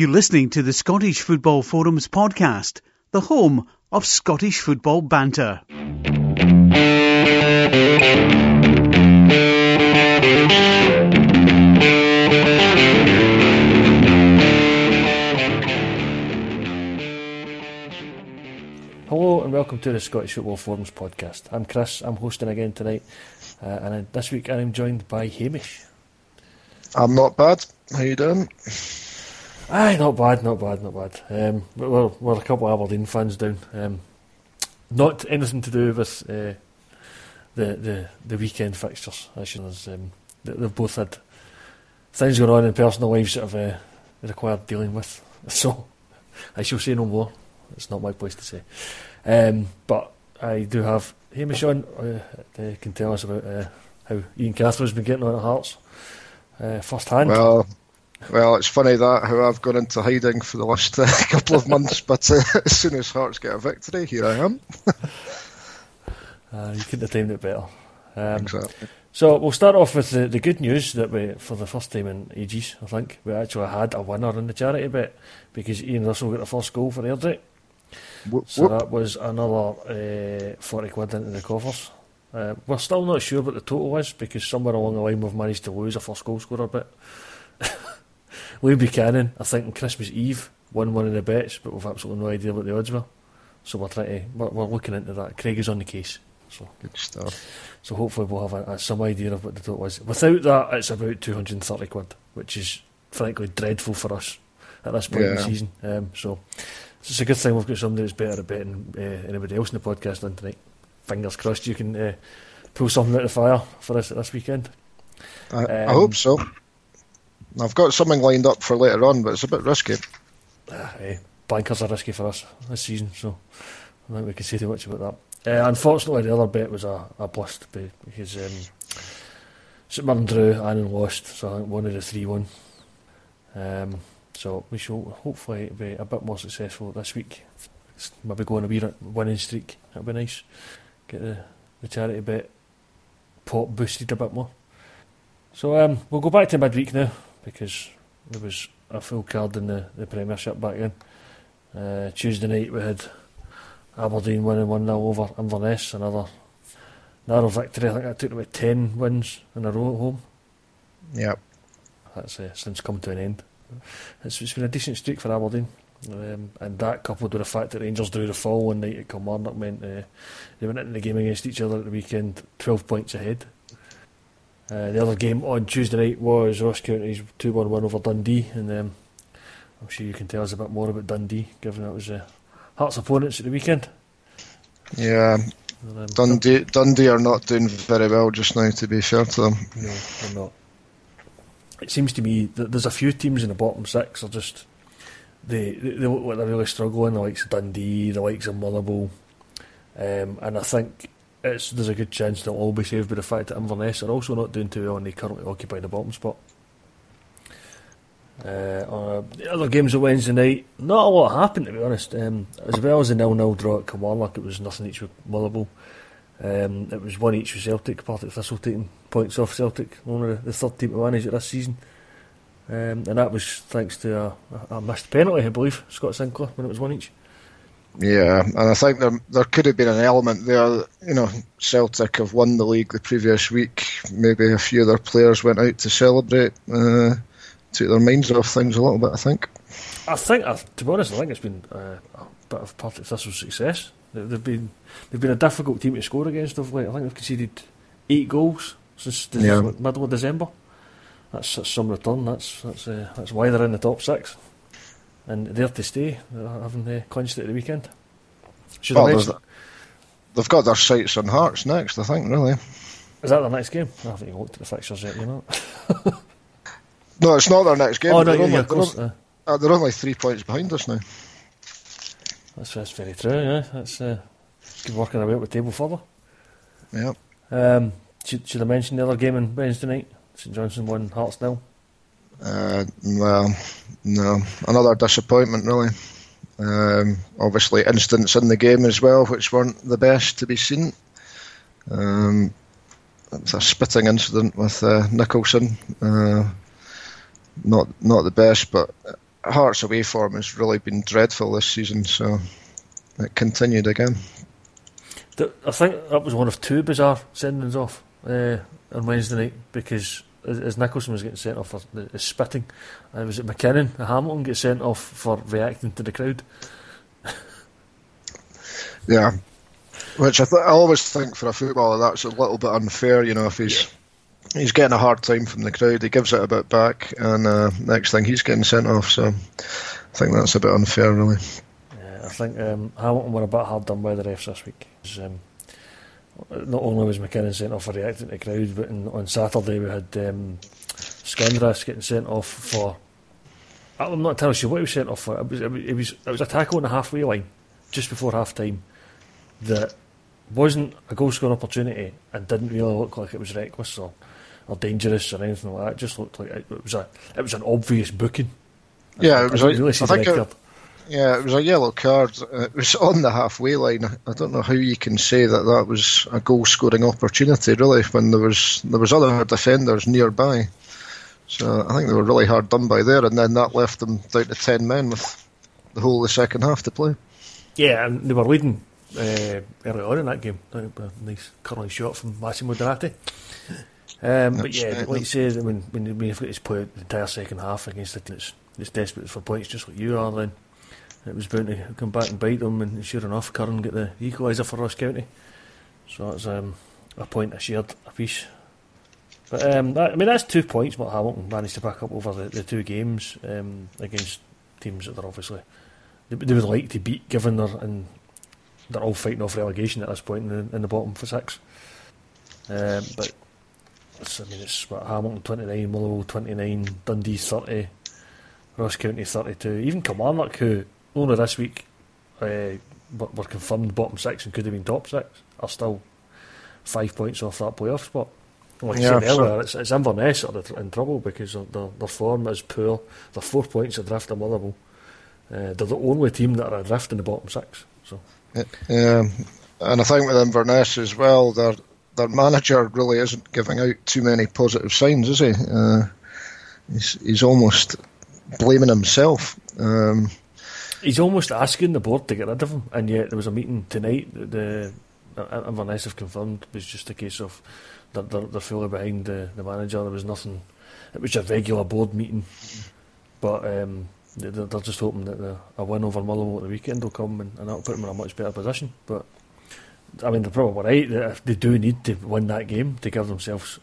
You're listening to the Scottish Football Forums podcast, the home of Scottish football banter. Hello and welcome to the Scottish Football Forums podcast. I'm Chris, I'm hosting again tonight, uh, and this week I'm joined by Hamish. I'm not bad. How you doing? Aye, not bad, not bad, not bad. Um, we're, we're a couple of Aberdeen fans down. Um, not anything to do with uh, the, the the weekend fixtures. Actually, um, they've both had things going on in personal lives that have uh, required dealing with. So I shall say no more. It's not my place to say. Um, but I do have Hamish on. Uh, they can tell us about uh, how Ian Cathro's been getting on at Hearts uh, first hand. Well, well, it's funny that how I've gone into hiding for the last uh, couple of months, but uh, as soon as Hearts get a victory, here I am. uh, you couldn't have timed it better. Um, exactly. So we'll start off with the, the good news that we, for the first time in ages, I think, we actually had a winner in the charity bet because Ian Russell got the first goal for Airdrie. Whoop, so whoop. that was another uh, 40 quid into the coffers. Uh, we're still not sure what the total is because somewhere along the line we've managed to lose a first goal scorer bit. Lee Buchanan, I think on Christmas Eve, won one of the bets, but we've absolutely no idea what the odds were. So we're trying to, we're, we're looking into that. Craig is on the case. So good stuff. So hopefully we'll have a, a, some idea of what the total was. Without that, it's about two hundred and thirty quid, which is frankly dreadful for us at this point yeah. in the season. Um, so it's a good thing we've got somebody that's better at betting uh, anybody else in the podcast than tonight. Fingers crossed you can uh, pull something out of the fire for us this weekend. I, um, I hope so. I've got something lined up for later on, but it's a bit risky. Uh, eh, blankers are risky for us this season, so I don't think we can say too much about that. Uh, unfortunately, the other bet was a, a bust because um, St Mirren drew and lost, so I think one of the three won. Um, so we shall hopefully be a bit more successful this week. maybe going a wee winning streak. That'd be nice. Get the, the charity bet pot boosted a bit more. So um, we'll go back to midweek now because there was a full card in the, the Premiership back then. Uh, Tuesday night we had Aberdeen winning 1 0 over Inverness, another narrow victory. I think that took about 10 wins in a row at home. Yep. That's uh, since come to an end. It's, it's been a decent streak for Aberdeen. Um, and that coupled with the fact that Rangers drew the fall one night at Kilmarnock meant uh, they went into the game against each other at the weekend 12 points ahead. Uh, the other game on Tuesday night was Ross County's 2 1 win over Dundee, and um, I'm sure you can tell us a bit more about Dundee, given that was uh, Hearts' opponents at the weekend. Yeah, um, Dundee, Dundee are not doing very well just now, to be fair to them. No, they're not. It seems to me that there's a few teams in the bottom six are just. They, they, they look like they're really struggling, the likes of Dundee, the likes of Motherwell. Um, and I think it's, there's a good chance they'll all be saved by the fact that Inverness are also not doing too well and they currently occupy the bottom spot. Uh, the other games of Wednesday night, not a lot happened to be honest. Um, as well as the nil-nil draw at Kilmarnock, it was nothing each with Motherwell. Um, it was one each with Celtic, Partick Thistle taking points off Celtic, only the third team to manage it this season. Um, and that was thanks to a, a, missed penalty, I believe, Scott Sinclair, when it was one each. Yeah, and I think there there could have been an element there. You know, Celtic have won the league the previous week. Maybe a few of their players went out to celebrate, uh, took their minds off things a little bit. I think. I think, to be honest, I think it's been uh, a bit of Partick Thistle's success. They've been they've been a difficult team to score against of late. I think they've conceded eight goals since the yeah. middle of December. That's, that's some return. That's that's uh, that's why they're in the top six and there to stay, having uh, clinched at the weekend. Should well, they've got their sights on Hearts next, I think, really. Is that their next game? I haven't even looked at the fixtures yet, you know. no, it's not their next game. Oh, no, they're, yeah, only, course, they're, uh, they're, only three points behind us now. That's, that's very true, yeah. That's uh, good working our way up table further. Yeah. Um, should, should I mention the other game on Wednesday night? St Johnstone won Hearts nil. Uh, well, no, another disappointment, really. Um, obviously, incidents in the game as well, which weren't the best to be seen. Um, a spitting incident with uh, Nicholson. Uh, not not the best, but Hearts away form has really been dreadful this season, so it continued again. I think that was one of two bizarre sendings off uh, on Wednesday night because as Nicholson was getting sent off for the, spitting, uh, was it MacKinnon, Hamilton get sent off for reacting to the crowd? yeah, which I, th- I always think for a footballer that's a little bit unfair. You know, if he's yeah. he's getting a hard time from the crowd, he gives it a bit back, and uh, next thing he's getting sent off. So I think that's a bit unfair, really. Yeah, I think um, Hamilton were a bit hard done by the refs this week. Um, not only was MacKinnon sent off for reacting to the crowd, but in, on Saturday we had um, getting sent off for. I'm not telling you what he was sent off for. It was, it was, it was a tackle on the halfway line just before half time that wasn't a goal scoring opportunity and didn't really look like it was reckless or, or dangerous or anything like that. It just looked like it, it was a it was an obvious booking. Yeah, it was. I, really I think it, yeah, it was a yellow card. It was on the halfway line. I don't know how you can say that that was a goal scoring opportunity, really, when there was there was other defenders nearby. So I think they were really hard done by there, and then that left them down to ten men with the whole of the second half to play. Yeah, and they were leading uh, early on in that game. A nice curling shot from Massimo Donati. Um, but yeah, like you say, I mean, when, when you've got to play the entire second half against a team that's, that's desperate for points, just like you are, then it was bound to come back and bite them. And sure enough, Curran get the equaliser for Ross County. So that's um, a point I shared a piece. But um, that, I mean, that's two points what Hamilton managed to pick up over the, the two games um, against teams that they're obviously they, they, would like to beat, given they're in, they're all fighting off relegation at this point in the, in the bottom for six. Um, but I mean, it's what Hamilton twenty nine, Motherwell twenty nine, Dundee thirty, Ross County thirty two, even Kilmarnock who only this week uh, were confirmed bottom six and could have been top six, are still five points off that playoff spot. Like yeah, I said earlier, it's, it's Inverness that are in trouble because their, their form is poor. They're four points adrift of Motherwell. Uh, they're the only team that are adrift in the bottom six. So, yeah, and I think with Inverness as well, their their manager really isn't giving out too many positive signs, is he? Uh, he's he's almost blaming himself. Um, He's almost asking the board to get rid of him, and yet there was a meeting tonight that the uh, Inverness have confirmed it was just a case of they're, they're, they're fully behind the, the manager. There was nothing. It was a regular board meeting, but um, they're, they're just hoping that the, a win over Motherwell at the weekend will come and, and that'll put them in a much better position. But I mean, they're probably right that they do need to win that game to give themselves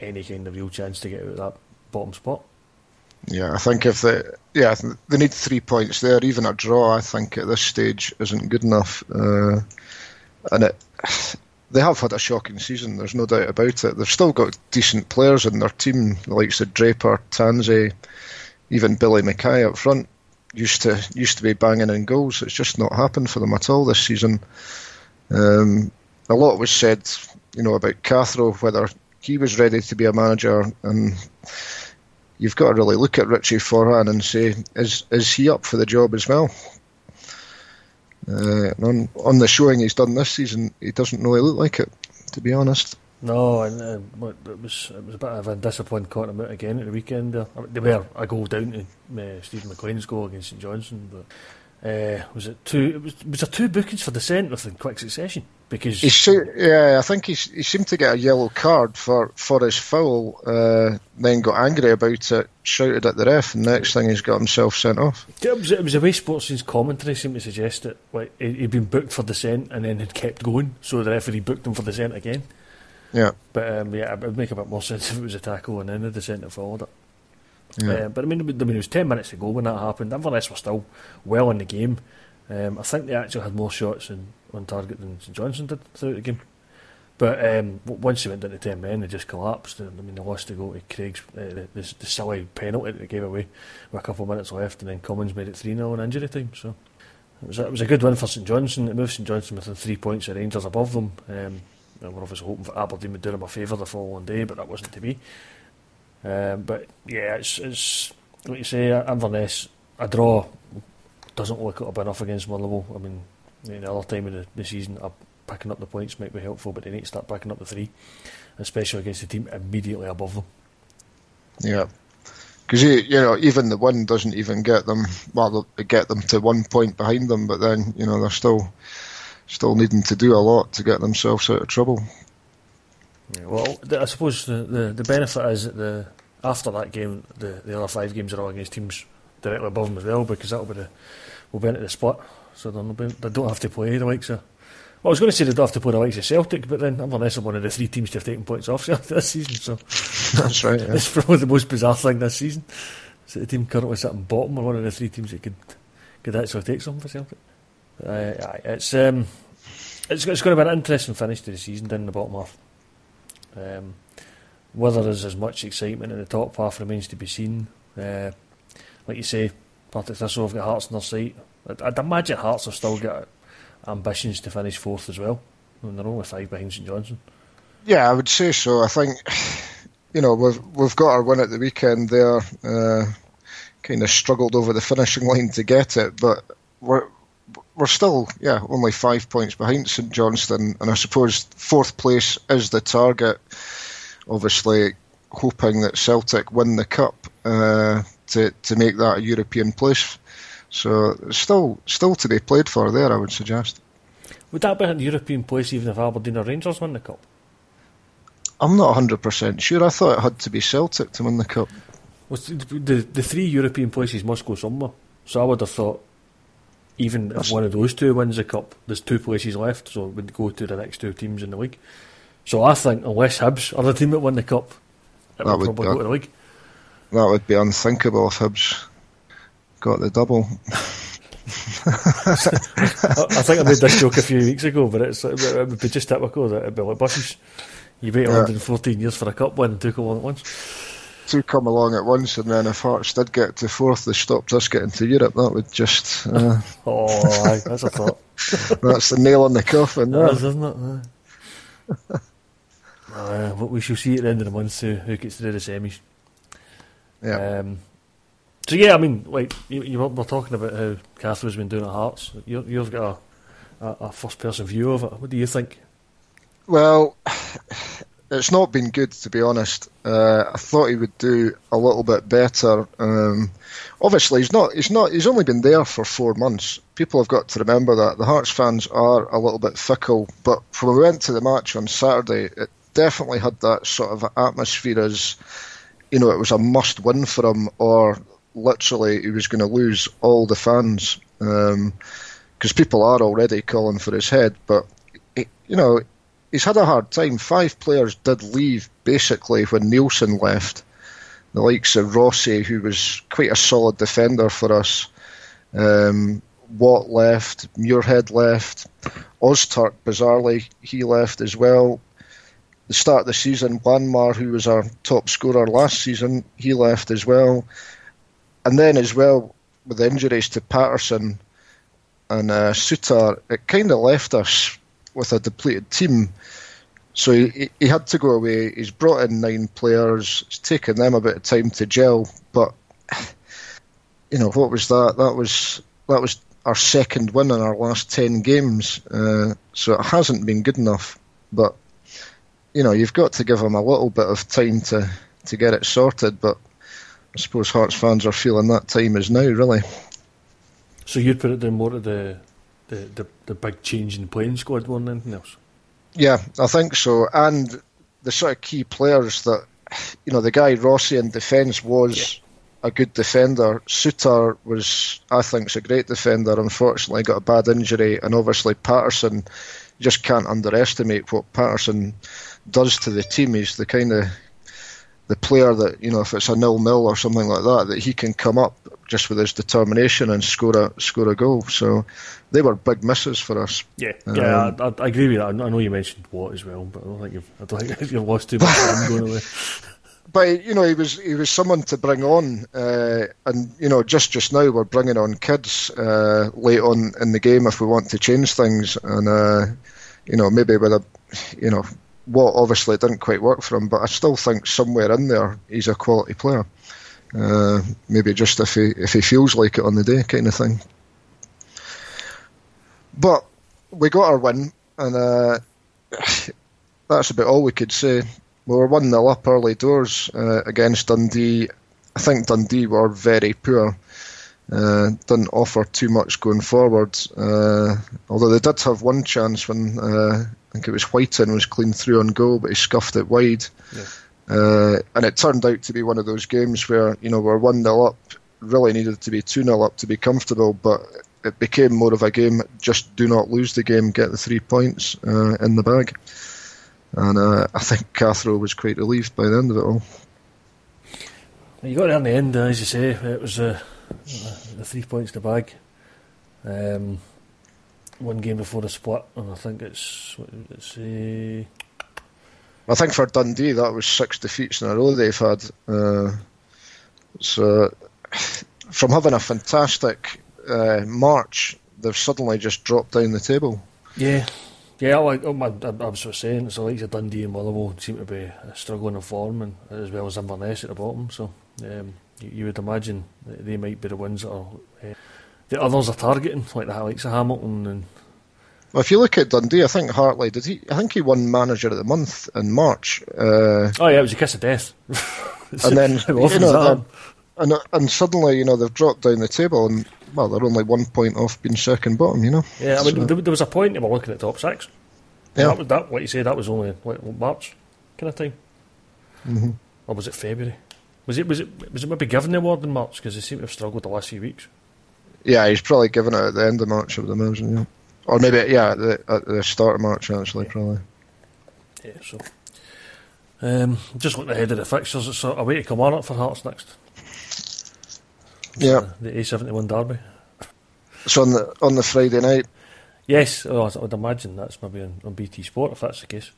any kind of real chance to get out of that bottom spot. Yeah, I think if they yeah they need three points there, even a draw, I think at this stage isn't good enough. Uh, and it they have had a shocking season. There's no doubt about it. They've still got decent players in their team, likes of Draper, Tansey, even Billy McKay up front. Used to used to be banging in goals. It's just not happened for them at all this season. Um, a lot was said, you know, about Cathro whether he was ready to be a manager and you've got to really look at Richie Foran and say, is is he up for the job as well? Uh, on on the showing he's done this season, he doesn't really look like it, to be honest. No, and uh, it was it was a bit of a him out again at the weekend. There, they were a goal down to uh, Steven MacLean's goal against St Johnstone, but uh, was it two? It was, was there two bookings for dissent within quick succession? Because he yeah, I think he, he seemed to get a yellow card for, for his foul. Uh, then got angry about it, shouted at the ref, and next thing he's got himself sent off. It was, it was the way Sportsman's commentary seemed to suggest that like he'd been booked for dissent and then had kept going, so the referee booked him for dissent again. Yeah, but um, yeah, it would make a bit more sense if it was a tackle and then the dissent that followed it. Yeah. Uh, but I mean, I mean, it was 10 minutes ago when that happened. Inverness were still well in the game. Um, I think they actually had more shots in, on target than St Johnstone did throughout the game. But um, once they went down to 10 men, they just collapsed. I mean, they lost to go to Craig's, uh, the, the, silly penalty that they gave away with a couple of minutes left, and then Cummins made it 3 0 in injury time. So it was, a, it was a good win for St Johnstone. It moved St Johnstone within three points of Rangers above them. Um, we're obviously hoping for Aberdeen would do them a favour the following day, but that wasn't to be. Um, but yeah, it's, it's like you say, Inverness, a draw doesn't look like enough against Motherwell. I mean, the other time of the, the season, uh, picking up the points might be helpful, but they need to start picking up the three, especially against the team immediately above them. Yeah. because you, you know even the win doesn't even get them well get them to one point behind them, but then you know they're still still needing to do a lot to get themselves out of trouble. Yeah, well, I suppose the, the, the benefit is that the after that game, the, the other five games are all against teams directly above them as well, because that'll be the we'll be into the split, so they don't have to play the likes of. Well, I was going to say they don't have to play the likes of Celtic, but then I'm unless I'm one of the three teams to have taken points off Celtic this season. So that's right. Yeah. it's probably the most bizarre thing this season. So the team currently sitting bottom, or one of the three teams that could could actually take something for Celtic. Uh, it's um, it's, it's going to be an interesting finish to the season down the bottom half. Um, whether there's as much excitement in the top half remains to be seen. Uh, like you say, Partick Thistle have got Hearts on their sight. I'd, I'd, imagine Hearts have still got ambitions to finish fourth as well. They're only five behind St Johnstone. Yeah, I would say so. I think you know we've we've got our win at the weekend there. Uh, kind of struggled over the finishing line to get it, but we're we're still, yeah, only five points behind St Johnstone, and I suppose fourth place is the target. Obviously, hoping that Celtic win the cup uh, to to make that a European place. So still, still to be played for there, I would suggest. Would that be a European place even if Aberdeen or Rangers win the cup? I'm not 100% sure. I thought it had to be Celtic to win the cup. Well, the, the three European places must go somewhere. So I would have thought even if one of those two wins the cup, there's two places left, so it would go to the next two teams in the league. So I think unless Hibs are the team that win the cup, it that would, would probably go to the league. That would be unthinkable if Hibs got the double. I think I made this joke a few weeks ago, but it's, it would be just typical that it'd be like buses. You wait yeah. 114 years for a cup win and took all at once two come along at once, and then if Hearts did get to fourth, they stopped us getting to Europe. That would just. Uh, oh, aye, that's a thought. that's the nail on the coffin. That is, isn't it? uh, but we shall see at the end of the month who, who gets through the semis. Yeah. Um, so yeah, I mean, like you, you were, talking about how Cathro's been doing at Hearts. You, you've got a, a, a first-person view of it. What do you think? Well, it's not been good to be honest. Uh, I thought he would do a little bit better. Um, obviously, he's not. He's not. He's only been there for four months. People have got to remember that the Hearts fans are a little bit fickle. But when we went to the match on Saturday, it definitely had that sort of atmosphere as you know it was a must win for him, or literally he was going to lose all the fans because um, people are already calling for his head. But you know he's had a hard time. Five players did leave basically when Neilson left. The likes of Rossi, who was quite a solid defender for us. Um, Watt left, Muirhead left, Ozturk, bizarrely, he left as well. The start of the season, Juanma, who was our top scorer last season, he left as well. And then as well, with the injuries to Paterson and uh, Souttar, it kind of left us with a depleted team. So he, he had to go away. He's brought in nine players. It's taken them a bit of time to gel, but you know what was that? That was that was our second win in our last ten games. Uh, so it hasn't been good enough. But you know you've got to give him a little bit of time to to get it sorted. But I suppose Hearts fans are feeling that time is now really. So you'd put it down more to the the, the, the big change in playing squad more than anything else. Yeah, I think so. And the sort of key players that, you know, the guy Rossi in defence was yeah. a good defender. Souttar was, I think, is a great defender. Unfortunately, got a bad injury, and obviously Paterson. You just can't underestimate what Paterson does to the team. He's the kind of the player that you know if it's a nil nil or something like that that he can come up just with his determination and score a score a goal. So they were big misses for us. Yeah, um, yeah, I, I, agree with that. I know you mentioned Watt as well, but I don't think you've I don't think you've lost too much time going away. But you know he was he was someone to bring on, uh, and you know just just now we're bringing on kids uh, late on in the game if we want to change things, and uh, you know maybe with a you know what obviously didn't quite work for him, but I still think somewhere in there he's a quality player. Uh, maybe just if he if he feels like it on the day, kind of thing. But we got our win, and uh, that's about all we could say. We were one 0 up early doors uh, against Dundee, I think Dundee were very poor. Uh, didn't offer too much going forward. Uh, although they did have one chance when uh, think it was Wighton was clean through on goal, but he scuffed it wide. Yeah. Uh, and it turned out to be one of those games where you know we're one 0 up, really needed to be two 0 up to be comfortable, but it became more of a game. Just do not lose the game, get the three points uh, in the bag. And uh, I think Cathro was quite relieved by the end of it all. You got there in the end, as you say. It was uh, the three points to bag. Um, one game before the split, and I think it's it's uh, I think for Dundee that was six defeats in a row they've had. Uh, so from having a fantastic uh, March, they've suddenly just dropped down the table. Yeah, yeah. Like oh, I, I, was sort of saying, so like Dundee and Motherwell seem to be struggling in form, and as well as Inverness at the bottom. So um, you, you, would imagine they might be the ones that are uh, the others are targeting, like the likes of Hamilton and. Well, if you look at Dundee, I think Hartley did he? I think he won Manager of the Month in March. Uh, oh yeah, it was a kiss of death. and then you know, and and suddenly you know they've dropped down the table and well they're only one point off being second bottom. You know. Yeah, I mean so, there, there, was a point they were looking at top six. Yeah. That was that. What you say? That was only like March kind of time. Mm-hmm. Or was it February? Was it was it was it maybe given the award in March because they seem to have struggled the last few weeks? Yeah, he's probably given it at the end of March, I would imagine. Yeah, or maybe yeah, at the, at the start of March actually, probably. Yeah, so um, just looking ahead of the fixtures, it's a way to come on up for Hearts next. Yeah, the A71 derby. So on the on the Friday night. Yes, oh, I would imagine that's maybe on, on BT Sport if that's the case.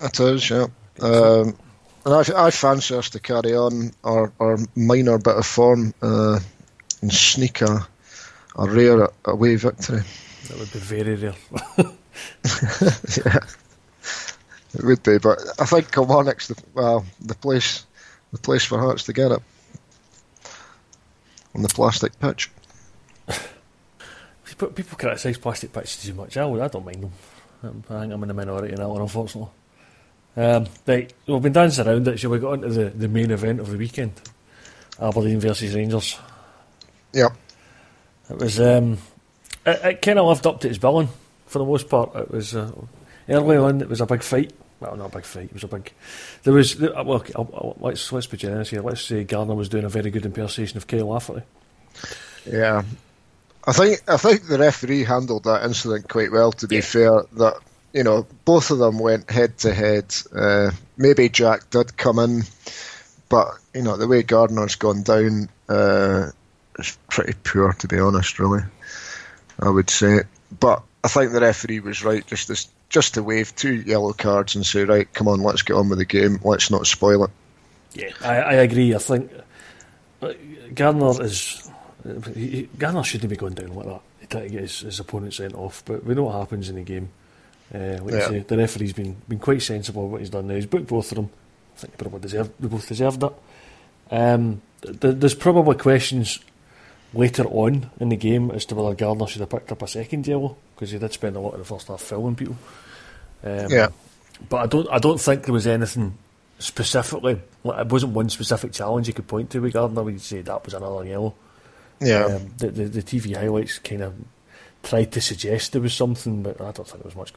It is, yeah. Um, and I, I fancy us to carry on our, our minor bit of form uh, and sneak a, a rare away victory. That would be very rare. yeah, it would be. But I think Kilmarnock's the well the place the place for Hearts to get it on the plastic pitch. People criticise plastic pitches too much. I, I don't mind them. I think I'm in the minority in that one, unfortunately. Um, right, we've been dancing around it. Shall we get on to the, the main event of the weekend? Aberdeen versus Rangers. Yep. It was. Um, it, it kind of lived up to its billing for the most part. It was uh, early on. It was a big fight. Well, not a big fight. It was a big. There was. Uh, well, I'll, let's let's be generous here. Let's say Garner was doing a very good impersonation of Kyle Lafferty. Yeah, I think I think the referee handled that incident quite well. To be yeah. fair, that you know, both of them went head to head. Uh, maybe Jack did come in, but you know, the way Garner's gone down uh, is pretty poor, to be honest. Really, I would say. But I think the referee was right, just to, just to wave two yellow cards and say, right, come on, let's get on with the game. Let's not spoil it. Yeah, I, I agree. I think uh, Garner is he, Garner shouldn't be going down like that. He tried to get his, his opponent sent off, but we know what happens in the game. Uh, like yeah. say, the referee's been been quite sensible what he's done now. He's booked both of them. I think they probably deserved, they both deserved it. Um, th- there's probably questions later on in the game as to whether Garner should have picked up a second yellow because he did spend a lot of the first half filming people. Um, yeah, but I don't I don't think there was anything specifically. Like, it wasn't one specific challenge you could point to with Garner. We'd say that was another yellow. Yeah, um, the, the, the TV highlights kind of tried to suggest there was something, but I don't think there was much.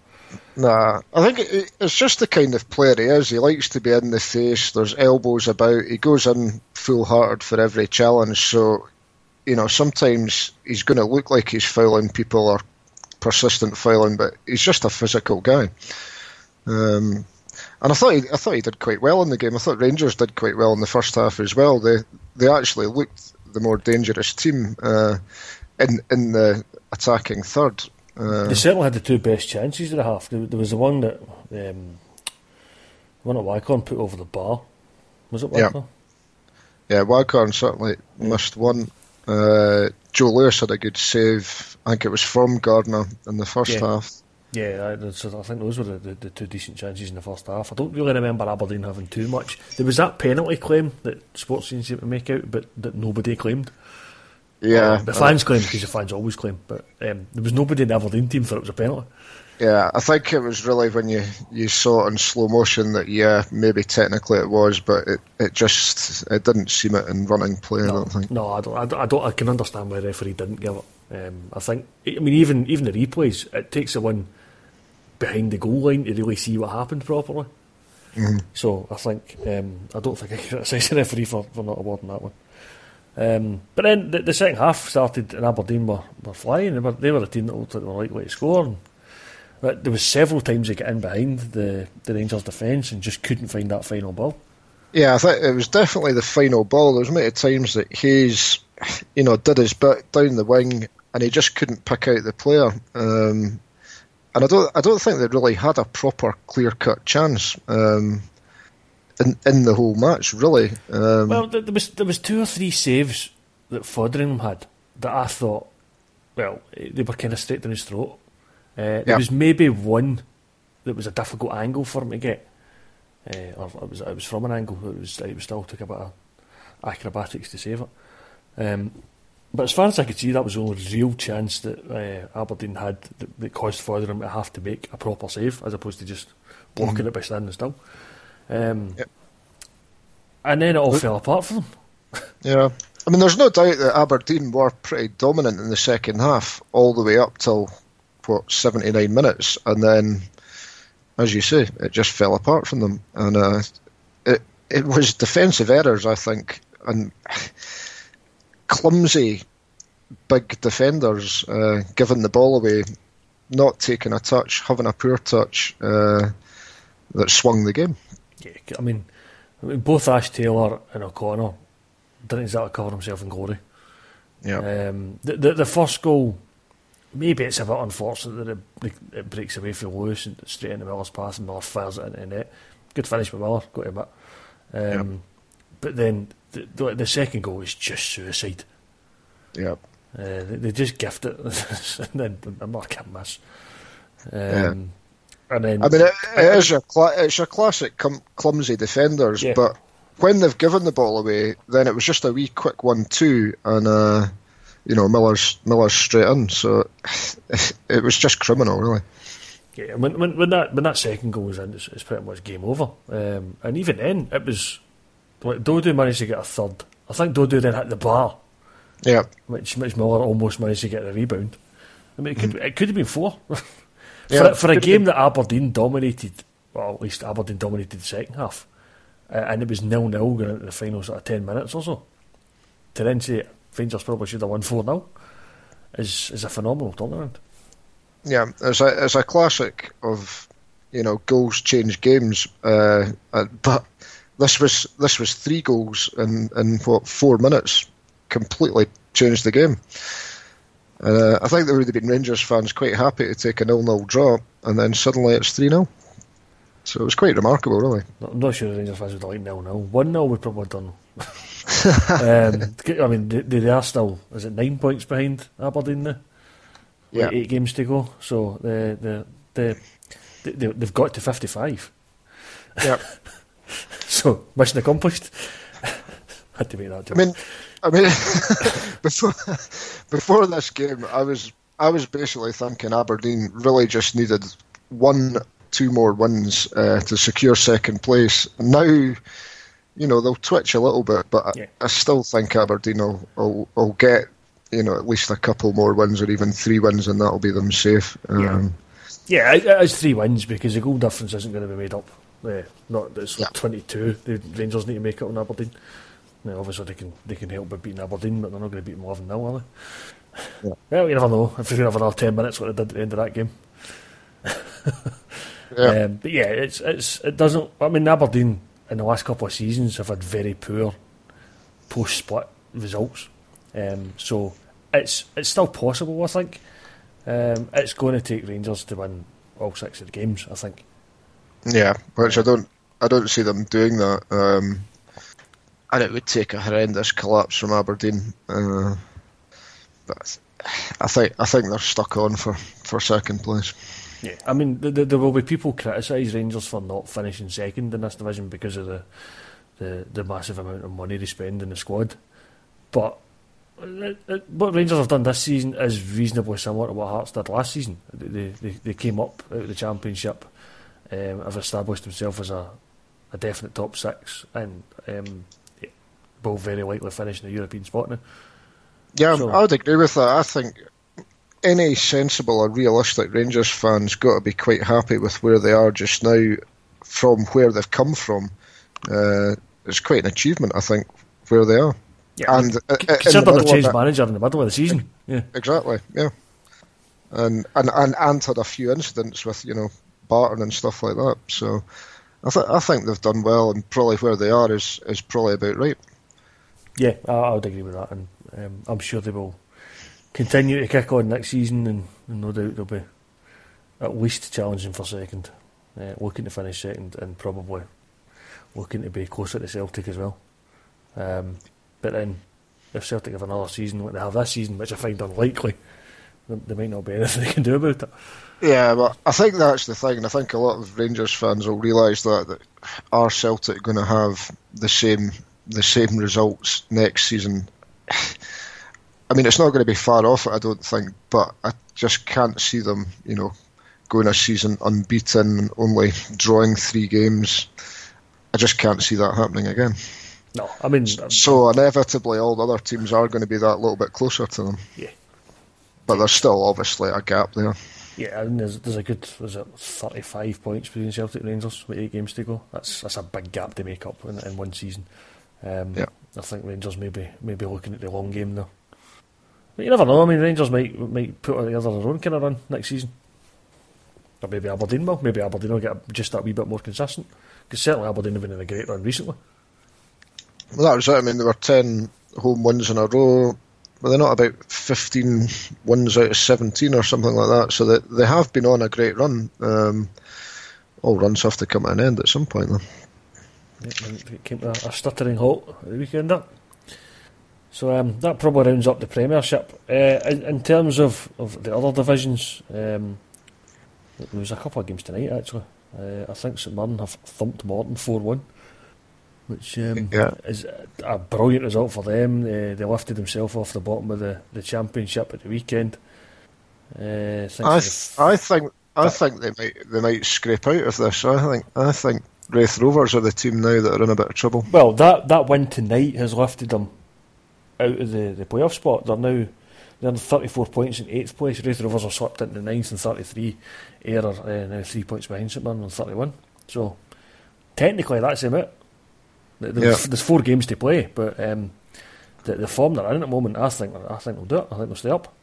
Nah, I think it, it's just the kind of player he is. He likes to be in the face. There's elbows about. He goes in full hearted for every challenge. So, you know, sometimes he's going to look like he's fouling people or persistent fouling, but he's just a physical guy. Um, and I thought he, I thought he did quite well in the game. I thought Rangers did quite well in the first half as well. They they actually looked the more dangerous team uh, in in the attacking third. Uh, they certainly had the two best chances of the half. There, there was the one that um, one that Waghorn put over the bar. Was it Waghorn? Yeah, yeah certainly yeah. missed one. Uh, Joe Lewis had a good save. I think it was from Garner in the first yeah. half. Yeah, I, so I think those were the, the, the, two decent chances in the first half. I don't really remember Aberdeen having too much. There was that penalty claim that Sportscene to make out, but that nobody claimed. Yeah, the fans claim because the fans always claim, but um, there was nobody in the Aberdeen team thought it was a penalty. Yeah, I think it was really when you, you saw it in slow motion that yeah, maybe technically it was, but it, it just it didn't seem it in running play. No, I don't think. No, I don't, I don't. I don't. I can understand why the referee didn't give it. Um, I think. I mean, even even the replays, it takes the one behind the goal line to really see what happened properly. Mm-hmm. So I think um, I don't think I can criticise the referee for, for not awarding that one. Um, but then the, the, second half started and Aberdeen were, were flying. They were, they were a team that looked like they were likely to score. And, but there was several times they got in behind the, the Rangers defence and just couldn't find that final ball. Yeah, I think it was definitely the final ball. There was many times that Hayes, you know, did his bit down the wing and he just couldn't pick out the player. Um, and I don't, I don't think they really had a proper clear cut chance. Um, in, in the whole match, really. Um, well, there was there was two or three saves that Foderingham had that I thought, well, they were kind of straight down his throat. Uh, there yep. was maybe one that was a difficult angle for him to get, uh, or it was it was from an angle. It was it was still took a bit of acrobatics to save it. Um, but as far as I could see, that was the only real chance that uh, Aberdeen had that, that caused Foderingham to have to make a proper save, as opposed to just blocking mm-hmm. it by standing still. Um, yep. And then it all but, fell apart for them. yeah. I mean, there's no doubt that Aberdeen were pretty dominant in the second half, all the way up till, what, 79 minutes. And then, as you say, it just fell apart from them. And uh, it, it was defensive errors, I think, and clumsy big defenders uh, giving the ball away, not taking a touch, having a poor touch uh, that swung the game. Yeah, I mean, I mean, both Ash Taylor and O'Connor didn't exactly cover himself in glory. Yeah. Um, the, the, the first goal, maybe it's a bit unfortunate that it, it breaks away from Lewis and straight into Miller's pass and Miller fires it into the net. Good finish by Miller, got him it. Um, yeah. But then the, the, the, second goal is just suicide. Yeah. Uh, they, they, just gift it and then Miller can't miss. Um, yeah. And then, I mean, it, it is a cl- it's your classic com- clumsy defenders, yeah. but when they've given the ball away, then it was just a wee quick one-two, and uh, you know Miller's Miller's straight in. So it was just criminal, really. Yeah, when, when, when that when that second goal was in, it's, it's pretty much game over. Um, and even then, it was like Dodo managed to get a third. I think Dodo then hit the bar. Yeah, which which Miller almost managed to get a rebound. I mean, it could mm. it could have been four. Yeah, for, for a game that Aberdeen dominated, well, at least Aberdeen dominated the second half, uh, and it was nil nil going into the final sort of 10 minutes or so, to then say Rangers probably should have won 4 0 is, is a phenomenal turnaround. Yeah, it's a, it's a classic of, you know, goals change games, uh, uh, but this was this was three goals in, in what, four minutes, completely changed the game. Uh, I think there would have been Rangers fans quite happy to take a nil-nil draw, and then suddenly it's three 0 So it was quite remarkable, really. I'm not sure the Rangers fans would have like nil-nil. One 0 would probably done. um, I mean, they, they, are still is it nine points behind Aberdeen now? Yeah, eight games to go. So the the the, they, they've got to fifty-five. Yeah. so mission accomplished. Had to make that joke. I mean, I mean, before before this game, I was I was basically thinking Aberdeen really just needed one, two more wins uh, to secure second place. Now, you know, they'll twitch a little bit, but yeah. I, I, still think Aberdeen will, will, will, get you know at least a couple more wins or even three wins, and that'll be them safe. Um, yeah. yeah, it is three wins because the goal difference isn't going to be made up. Uh, not it's yeah. 22. The Rangers need to make up on Aberdeen. Now, obviously, they can they can help by beating Aberdeen, but they're not going to beat them 11 0, are they? Yeah. Well, you never know. If they have another 10 minutes, what they did at the end of that game. yeah. Um, but yeah, it's it's it doesn't. I mean, Aberdeen in the last couple of seasons have had very poor post split results. Um, so it's it's still possible, I think. Um, it's going to take Rangers to win all six of the games, I think. Yeah, which I don't I don't see them doing that. Um, and it would take a horrendous collapse from Aberdeen. Uh, but I think I think they're stuck on for, for second place. Yeah, I mean, there, there will be people criticise Rangers for not finishing second in this division because of the, the the massive amount of money they spend in the squad. But what Rangers have done this season is reasonably similar to what Hearts did last season. They they, they came up out of the Championship, um, have established themselves as a, a definite top six, and um, will very likely finish in the European spot now. Yeah, so, I would agree with that. I think any sensible or realistic Rangers fans got to be quite happy with where they are just now, from where they've come from. Uh, it's quite an achievement, I think, where they are. Yeah, and uh, consider the changed manager in the middle of the season. Yeah, exactly. Yeah, and and and Ant had a few incidents with you know Barton and stuff like that. So I th- I think they've done well, and probably where they are is is probably about right. Yeah, I, I would agree with that, and um, I'm sure they will continue to kick on next season, and, no doubt they'll be at least challenging for second, uh, looking to finish second, and probably looking to be closer to Celtic as well. Um, but then, if Celtic have another season like they have this season, which I find unlikely, there might not be anything they can do about it. Yeah, but I think that's the thing. And I think a lot of Rangers fans will realise that, that are Celtic going to have the same the same results next season? I mean, it's not going to be far off it, I don't think, but I just can't see them, you know, going a season unbeaten, and only drawing three games. I just can't see that happening again. No, I mean, so inevitably, all the other teams are going to be that little bit closer to them. Yeah, but there's still obviously a gap there. Yeah, and there's, there's a good was it 35 points between Celtic and Rangers with eight games to go. That's that's a big gap to make up in, in one season. Um, yeah. I think Rangers may be, may be looking at the long game though. But you never know. I mean, Rangers might might put together their own kind of run next season. Or maybe Aberdeen will. Maybe Aberdeen will get just that wee bit more consistent. Because certainly Aberdeen have been in a great run recently. Well, that was it. I mean, there were 10 home wins in a row. Well, they're not about 15 wins out of 17 or something like that. So they, they have been on a great run. Um, all runs have to come to an end at some point, though. It came to a, stuttering halt at the weekend up. So um, that probably rounds up the Premiership. Uh, in, in, terms of, of the other divisions, um, there was a couple of games tonight actually. Uh, I think St Mirren have thumped Morton 4 1, which um, yeah. is a brilliant result for them. Uh, they lifted themselves off the bottom of the, the Championship at the weekend. Uh, I, th- I think I think they might they might scrape out of this. I think I think Raith Rovers are the team now that are in a bit of trouble. Well, that, that win tonight has lifted them out of the, the playoff spot. They're now they're 34 points in eighth place. Raith Rovers are swept into ninth and 33. Ayr are uh, now three points behind St Mirren on 31. So technically, that's him it. There's, yeah. there's four games to play, but um, the, the form they're in at the moment, I think I think they'll do it. I think they'll stay up,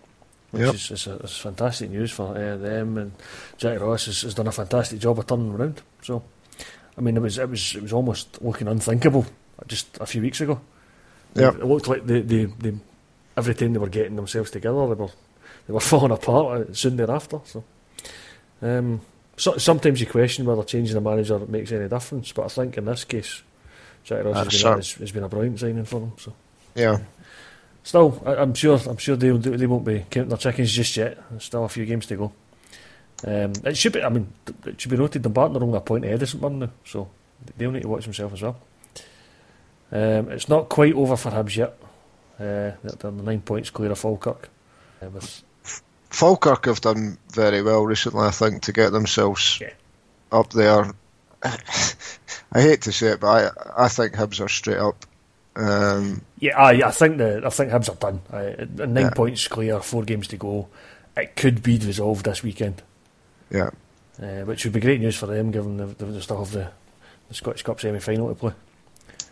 which yep. is, is, is, fantastic news for uh, them. And Jackie Ross has, has done a fantastic job of turning around. So I mean, it was it was it was almost looking unthinkable just a few weeks ago. Yeah, it looked like the, the, the every time they were getting themselves together, they were they were falling apart soon thereafter. So, um, so sometimes you question whether changing the manager makes any difference, but I think in this case, Jack Ross has been, has, been, a brilliant signing for them. So, yeah. Still, I, am sure. I'm sure they they won't be counting their chickens just yet. There's still a few games to go. Um, it should be. I mean, it should be noted Dumbarton are only a point ahead of St Mirren now, so they'll need to watch themselves as well. Um, it's not quite over for Hibs yet. Uh, they're nine points clear of Falkirk. Uh, with Falkirk have done very well recently, I think, to get themselves yeah. up there. I hate to say it, but I I think Hibs are straight up. Um, yeah, I I think the I think Hibs are done. Uh, nine yeah. points clear, four games to go. It could be resolved this weekend. Yeah. Uh, which would be great news for them, given they, they still have the, the Scottish Cup semi final to play.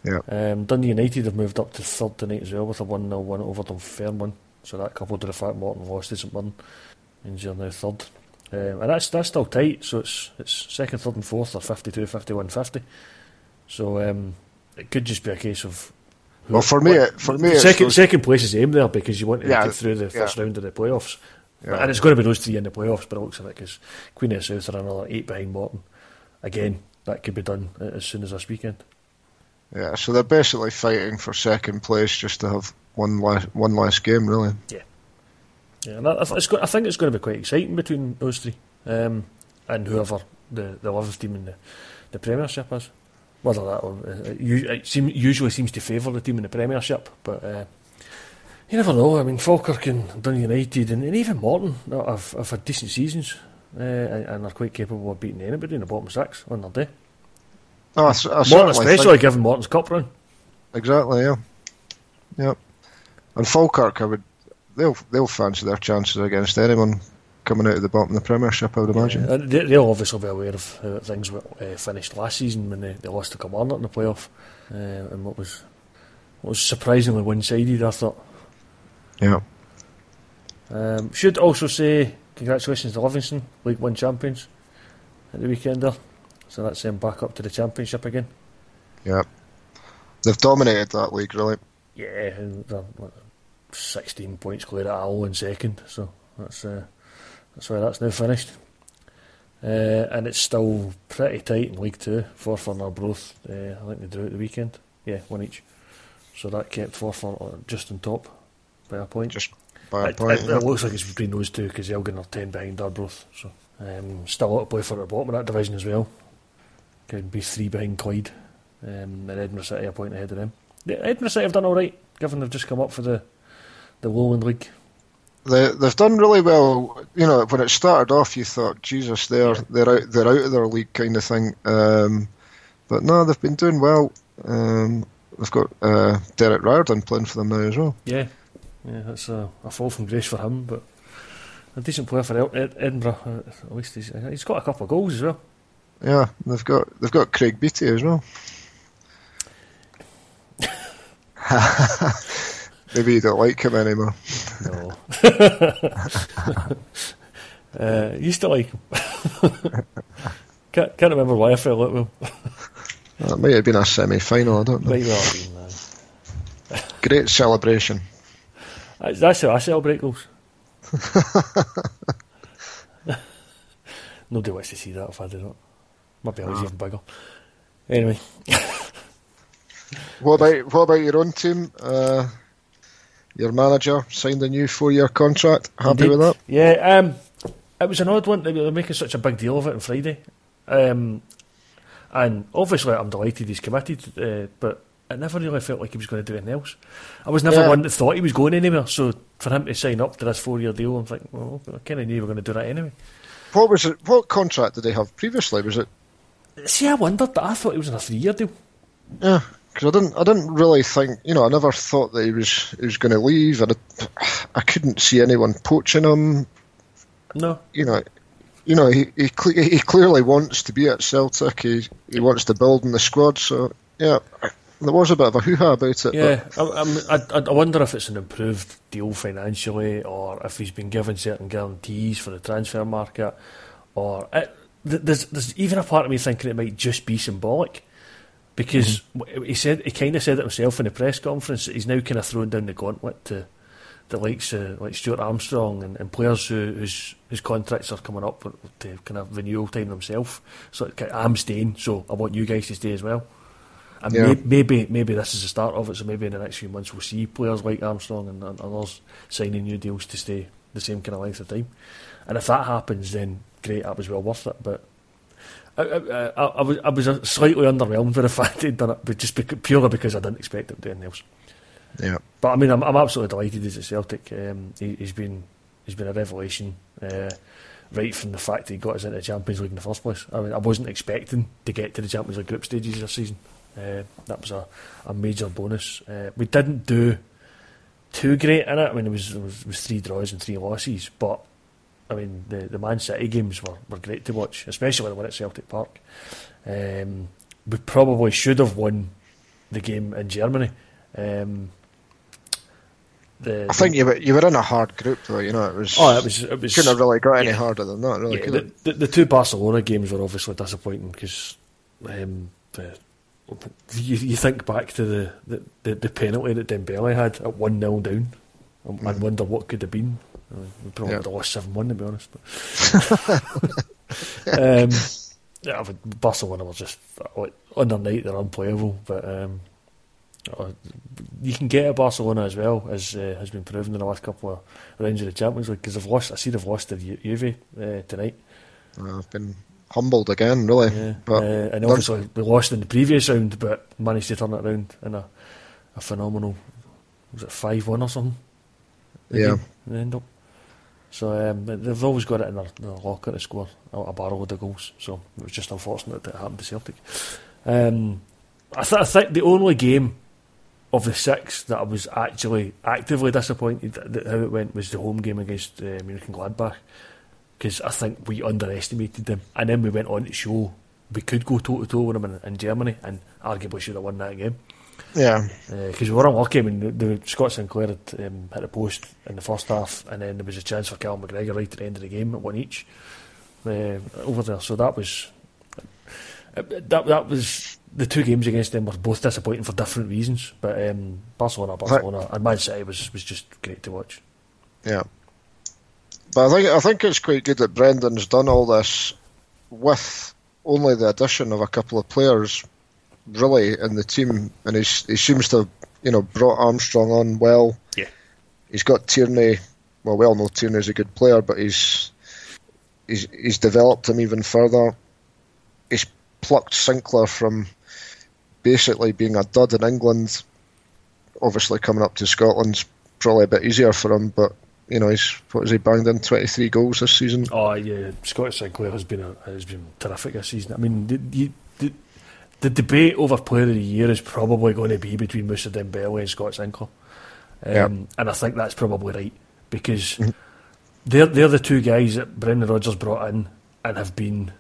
Yeah. Um, Dundee United have moved up to third tonight as well with a 1 0 win over Dunfermline. So that coupled with the fact Morton lost to St Mirren means you're now third. Um, and that's that's still tight, so it's it's second, third, and fourth are 52, 51, 50. So um, it could just be a case of. Who, well, for me, what, for me, second second place is aim there because you want to yeah, get through the first yeah. round of the playoffs. Yeah. And it's going to be those three in the playoffs, but it looks like it because Queen of the South are another eight behind Morton. Again, that could be done as soon as this weekend. Yeah, so they're basically fighting for second place just to have one last one last game, really. Yeah, yeah, and I, I, think it's going to be quite exciting between those three, um, and whoever the the eleventh team in the the Premiership is. Whether that or, uh, it, it seem, usually seems to favour the team in the Premiership, but uh, You never know. I mean, Falkirk and Dun United and, and even Morton have, have had decent seasons uh, and are quite capable of beating anybody in the bottom six on their day. Oh, I, I Morton especially, given Morton's cup run. Exactly, yeah. Yep. And Falkirk, I would, they'll they'll fancy their chances against anyone coming out of the bottom of the Premiership. I would imagine. Uh, they, they'll obviously be aware of how things were, uh, finished last season when they, they lost to Kilmarnock in the playoff, uh, and what was what was surprisingly one-sided. I thought. Yeah. Um, should also say congratulations to Livingston, League One champions, at the weekend there. So that's them back up to the championship again. Yeah. They've dominated that league, really. Yeah, and they're 16 points clear at all in second, so that's uh, that's why that's now finished. Uh, and it's still pretty tight in League Two. Forfar and Arbroath, uh, I think they drew at the weekend. Yeah, one each. So that kept on- just on top by a point. Just by a It, point. it, yeah. it looks like it's between those two because Elgin are 10 behind Arbroath. So um, still a lot of play for at the bottom of that division as well. Could be three behind Clyde um, and Edinburgh City a point ahead of them. Yeah, Edinburgh City have done alright given they've just come up for the, the Lowland League. They they've done really well. You know, when it started off, you thought, Jesus, they're they're out they're out of their league kind of thing. Um, but no, they've been doing well. Um, they've got uh, Derek Riordan playing for them now as well. Yeah, yeah, that's a, a fall from grace for him, but a decent player for Ed- Edinburgh. Uh, at least he's, he's got a couple of goals as well. Yeah, they've got they've got Craig Beattie as well. Maybe you don't like him anymore. No. uh, used to like him. can't, can't remember why I fell out with him. That might have been a semi-final. I don't know. Might not have been, uh, Great celebration. That's, that's how I celebrate goals. Nobody wants to see that if I did it. My belly's even bigger. Anyway, What about what about your own team? Uh, your manager signed a new four-year contract. Happy Indeed. with that? Yeah, um, it was an odd one. They were making such a big deal of it on Friday. Um, and obviously, I'm delighted he's committed, uh, but I never really felt like he was going to do anything else. I was never Yeah. one that thought he was going anywhere, so for him to sign up to this four year deal, I'm like, well, I kind of knew we were going to do that anyway. What was it? What contract did they have previously? Was it? See, I wondered that. I thought he was on a three year deal. Yeah, because I didn't. I didn't really think. You know, I never thought that he was he was going to leave, and I, I couldn't see anyone poaching him. No. You know, you know, he he, he clearly wants to be at Celtic. He he wants to build in the squad. So yeah, there was a bit of a hoo ha about it. Yeah, I, I, I, I wonder if it's an improved deal financially, or if he's been given certain guarantees for the transfer market, or it, there's there's even a part of me thinking it might just be symbolic, because mm-hmm. w he said he kind of said it himself in the press conference. that He's now kind of throwing down the gauntlet to the likes of like Stuart Armstrong and, and players who, whose whose contracts are coming up to kind of renewal time themselves. So I'm staying, so I want you guys to stay as well. And Yeah. may, maybe maybe this is the start of it. So maybe in the next few months we'll see players like Armstrong and, and others signing new deals to stay the same kind of length of time. And if that happens, then great, that was well worth it. But I, I, I, I was I was uh, slightly underwhelmed with the fact he'd done it, but just bec- purely because I didn't expect him to do anything else. yeah. But I mean, I'm, I'm absolutely delighted he's at Celtic. Um, he, he's been he's been a revelation uh, right from the fact that he got us into the Champions League in the first place. I mean, I wasn't expecting to get to the Champions League group stages this season. Uh, that was a, a major bonus. Uh, we didn't do too great in it. I mean, it was, it was it was three draws and three losses, but I mean, the the Man City games were, were great to watch, especially the one at Celtic Park. Um, we probably should have won the game in Germany. Um, the, I think you were you were in a hard group though. You know, it was. Oh, it was. It was couldn't have really got any yeah. harder than that. Really, yeah, the, the, the two Barcelona games were obviously disappointing because um, the, you, you think back to the, the, the, penalty that Dembele had at 1 0 down and, and wonder what could have been. I mean, we probably Yeah. would have lost 7 1 to be honest. But um, yeah, but Barcelona were just like, on their night, they're unplayable. But um, uh, you can get at Barcelona as well, as uh, has been proven in the last couple of rounds of the Champions League because they've lost. I see they've lost to Ju- Juve uh, tonight. Uh, I've been humbled again, really. Yeah. But uh, and obviously we lost in the previous round, but managed to turn it around in a, a phenomenal. Was it five one or something? Yeah. End up. So um, they've always got it in their, their locker to score a, a barrel of goals. So it was just unfortunate that it happened to Celtic. Um, I, th- I think the only game of the six that I was actually actively disappointed how it went was the home game against uh, Mönchengladbach because I think we underestimated them, and then we went on to show we could go toe to toe with them in, in, Germany, and arguably should have won that game. Yeah, because uh, we were unlucky. I mean, the, the Scott Sinclair had um, hit the post in the first half, and then there was a chance for Cal McGregor right at the end of the game at one each uh, over there. So that was that that was the two games against them were both disappointing for different reasons. But um, Barcelona, Barcelona, and Man City was was just great to watch. Yeah, but I think I think it's quite good that Brendan's done all this with only the addition of a couple of players, really, in the team, and he's, he seems to have you know brought Armstrong on well. Yeah, he's got Tierney. Well, we all know Tierney's a good player, but he's he's he's developed him even further. He's plucked Sinclair from basically being a dud in England. Obviously, coming up to Scotland's probably a bit easier for him, but you know, he's what has he banged in twenty three goals this season? Oh yeah, Scott Sinclair has been a, has been terrific this season. I mean, the, the, the debate over Player of the Year is probably going to be between Moussa Dembele and Scott Sinclair, um, yeah. and I think that's probably right because mm-hmm. they're they're the two guys that Brendan Rodgers brought in and have been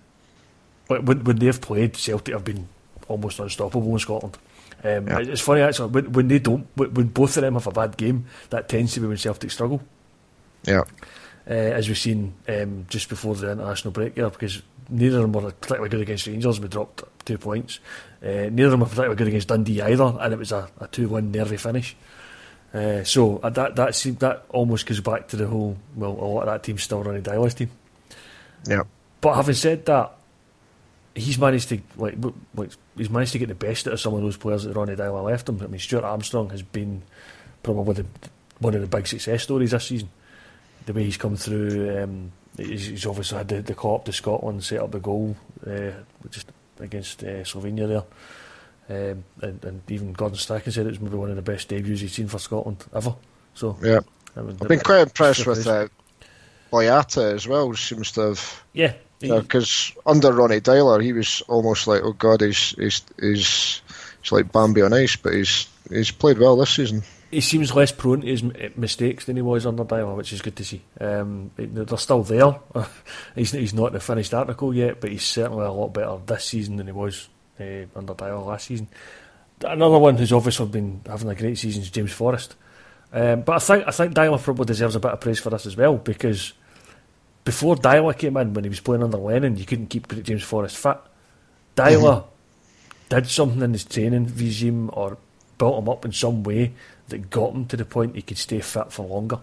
when when they've played Celtic have been almost unstoppable in Scotland. Um, yeah. It's funny actually when, when they don't when both of them have a bad game, that tends to be when Celtic struggle. Yeah. Uh, as we've seen um, just before the international break here, because neither of them were particularly good against Rangers. We dropped two points. Uh, neither of them were particularly good against Dundee either, and it was a, a two-one nervy finish. Uh, so uh, that that seemed, that almost goes back to the whole. Well, a lot of that team's still running Deila's team. Yeah. But having said that, he's managed to like, like he's managed to get the best out of some of those players that Ronnie Deila left him. I mean, Stuart Armstrong has been probably the, one of the big success stories this season the way he's come through. Um, he's, he's, obviously had the, the call up to Scotland, set up the goal uh, just against uh, Slovenia there. Um, and, and, even Gordon Strachan said it was maybe one of the best debuts he's seen for Scotland ever. So yeah, I mean, I've been quite impressed with uh, Boyata as well. Seems to have yeah, because under Ronnie Deila he was almost like oh god he's he's he's, he's like Bambi on ice, but he's he's played well this season he seems less prone to his mistakes than he was under Deila, which is good to see. Um, they're still there. he's he's not the finished article yet, but he's certainly a lot better this season than he was uh, under Deila last season. Another one who's obviously been having a great season is James Forrest. Um, but I think I think Deila probably deserves a bit of praise for this as well because before Deila came in, when he was playing under Lennon, you couldn't keep James Forrest fit. Deila mm-hmm. did something in his training regime or built him up in some way that got him to the point he could stay fit for longer.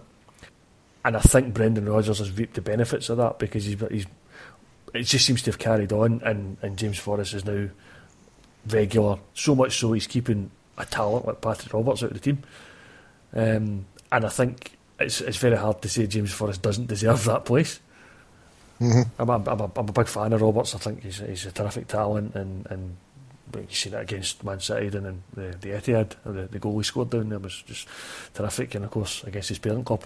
And I think Brendan Rodgers has reaped the benefits of that because he's, he's it just seems to have carried on, and, and James Forrest is now regular. So much so he's keeping a talent like Patrick Roberts out of the team. Um, and I think it's it's very hard to say James Forrest doesn't deserve that place. Mm-hmm. I'm, a, I'm, a, I'm a big fan of Roberts. I think he's, he's a terrific talent, and, and you seen it against Man City and then the, the Etihad, the, the goal he scored down there was just terrific, and of course against his parent club.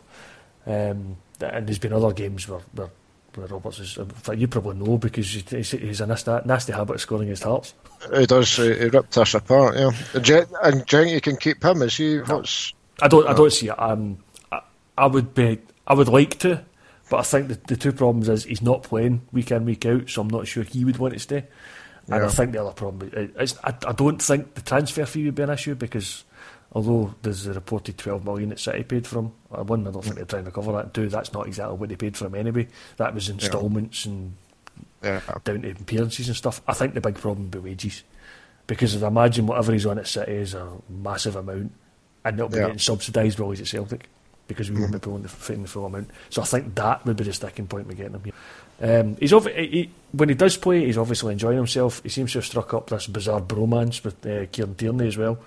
Um, and there's been other games where, where, where Roberts is. In fact, you probably know because he's, he's a nasty, nasty habit of scoring against Hearts. He does. He, ripped us apart. Yeah, and Jen, you can keep him. Is he? What's? I don't. I don't see it. Um, I, I would be. I would like to, but I think the, the two problems is he's not playing week in week out, so I'm not sure he would want to stay. And yeah. I think the other problem is I, I don't think the transfer fee would be an issue because although there's a reported 12 million that City paid for him, one, I don't think they're trying to cover that. And two, that's not exactly what they paid for him anyway. That was instalments yeah. and yeah. down to appearances and stuff. I think the big problem would be wages because I imagine whatever he's on at City is a massive amount and it'll be yeah. getting subsidised while he's at Celtic because we mm-hmm. won't be pulling the, the full amount. So I think that would be the sticking point with getting him here. Um, he's he, when he does play, he's obviously enjoying himself. He seems to have struck up this bizarre bromance with uh, Kieran Tierney as well.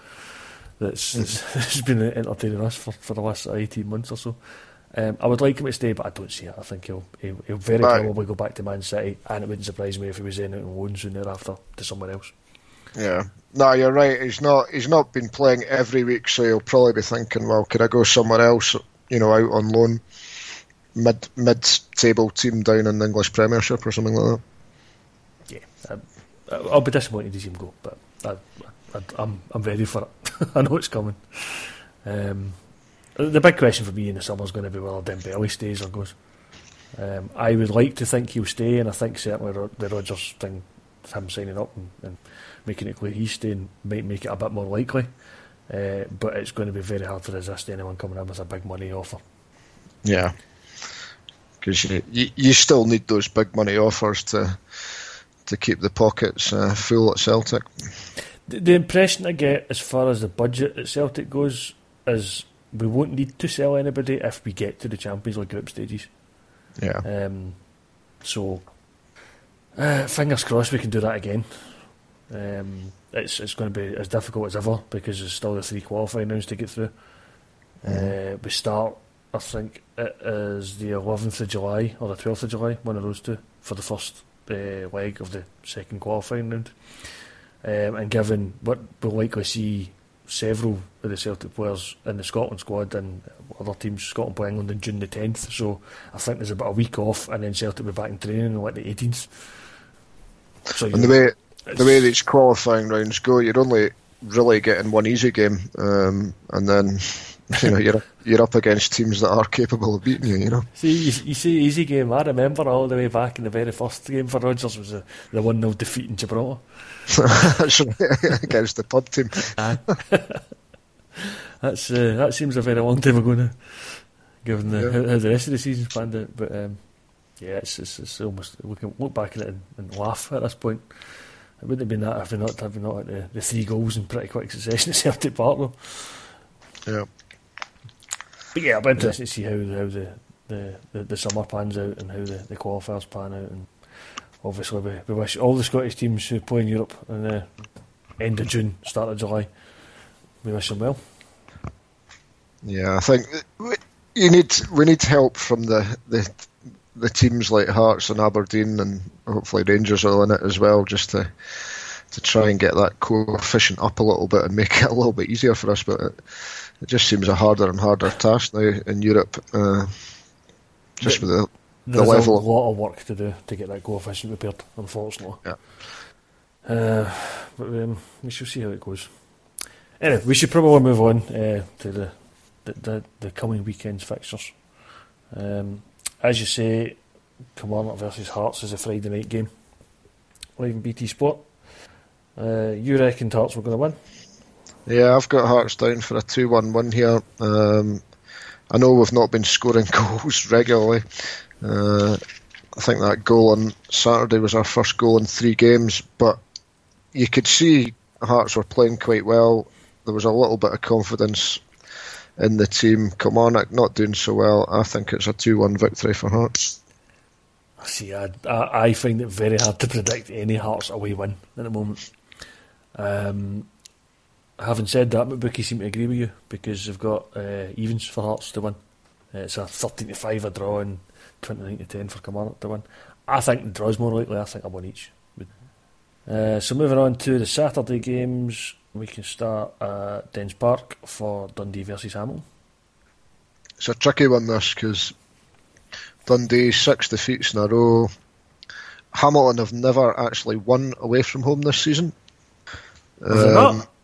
That's, that's been entertaining us for, for the last eighteen months or so. Um, I would like him to stay, but I don't see it. I think he'll he'll, he'll very right. probably go back to Man City, and it wouldn't surprise me if he was in it on loan soon thereafter to somewhere else. Yeah, no, you're right. He's not he's not been playing every week, so he'll probably be thinking, well, could I go somewhere else you know, out on loan, mid mid table team down in the English Premiership or something like that. Yeah, I, I'll be disappointed to see him go, but I, I, I'm I'm ready for it. I know it's coming. Um, the big question for me in the summer is going to be whether Dembele stays or goes. Um, I would like to think he'll stay, and I think certainly the Rodgers thing, him signing up and, and making it clear he's staying, might make it a bit more likely. Uh, but it's going to be very hard to resist anyone coming in with a big money offer. Yeah, because you, you, you still need those big money offers to to keep the pockets uh, full at Celtic. The, the impression I get as far as the budget at Celtic goes is we won't need to sell anybody if we get to the Champions League group stages. Yeah. Um, so, uh, fingers crossed we can do that again. Um, it's it's going to be as difficult as ever because there's still the three qualifying rounds to get through. Mm. Uh, we start, I think it is the 11th of July or the 12th of July, one of those two, for the first uh, leg of the second qualifying round. Um, and given what we'll likely see several of the Celtic players in the Scotland squad and other teams, Scotland play England on June the 10th. So I think there's about a week off, and then Celtic will be back in training on like the 18th. So and the way the way these qualifying rounds go, you're only really getting one easy game, um, and then you know you're you're up against teams that are capable of beating you. You know. See, you, you say easy game. I remember all the way back in the very first game for Rodgers was the, the one 0 defeat in Gibraltar. against the pub team. That's uh, that seems a very long time ago now, given the, yeah. how, how, the rest of the season's planned out. But um, yeah, it's, it's, it's almost we can look back at it and, and laugh at this point. It wouldn't have been that if we not have not had the, the three goals in pretty quick succession at Celtic Park though. Yeah. But yeah, I'll be interested to see how, how the, the, the, the, summer pans out and how the, the qualifiers pan out. And obviously, we, we wish all the Scottish teams who play in Europe in the end of June, start of July, we wish them well. Yeah, I think you need we need help from the, the the teams like Hearts and Aberdeen and hopefully Rangers are in it as well, just to to try and get that coefficient up a little bit and make it a little bit easier for us. But it, it just seems a harder and harder task now in Europe, uh, just with the, the level. a lot of work to do to get that coefficient repaired, unfortunately. Yeah. Uh, but um, we shall see how it goes. Anyway, we should probably move on uh, to the, the, the, the coming weekend's fixtures. Um, as you say, Kilmarnock versus Hearts is a Friday night game. Live in BT Sport. Uh, you reckon Hearts were going to win? Yeah, I've got Hearts down for a 2 1 win here. Um, I know we've not been scoring goals regularly. Uh, I think that goal on Saturday was our first goal in three games, but you could see Hearts were playing quite well. There was a little bit of confidence in the team. Kilmarnock not doing so well. I think it's a 2 1 victory for Hearts. I see, I, I, find it very hard to predict any Hearts away win at the moment. Um, having said that, my bookies seem to agree with you because they've got uh, evens for Hearts to win. Uh, it's a 13 to 5 a draw and 29 to 10 for Kilmarnock to win. I think the draw's more likely. I think I won each. Uh, so moving on to the Saturday games, we can start at Dens Park for Dundee versus Hamilton. It's a tricky one this because Dundee six defeats in a row. Hamilton have never actually won away from home this season. Um, not?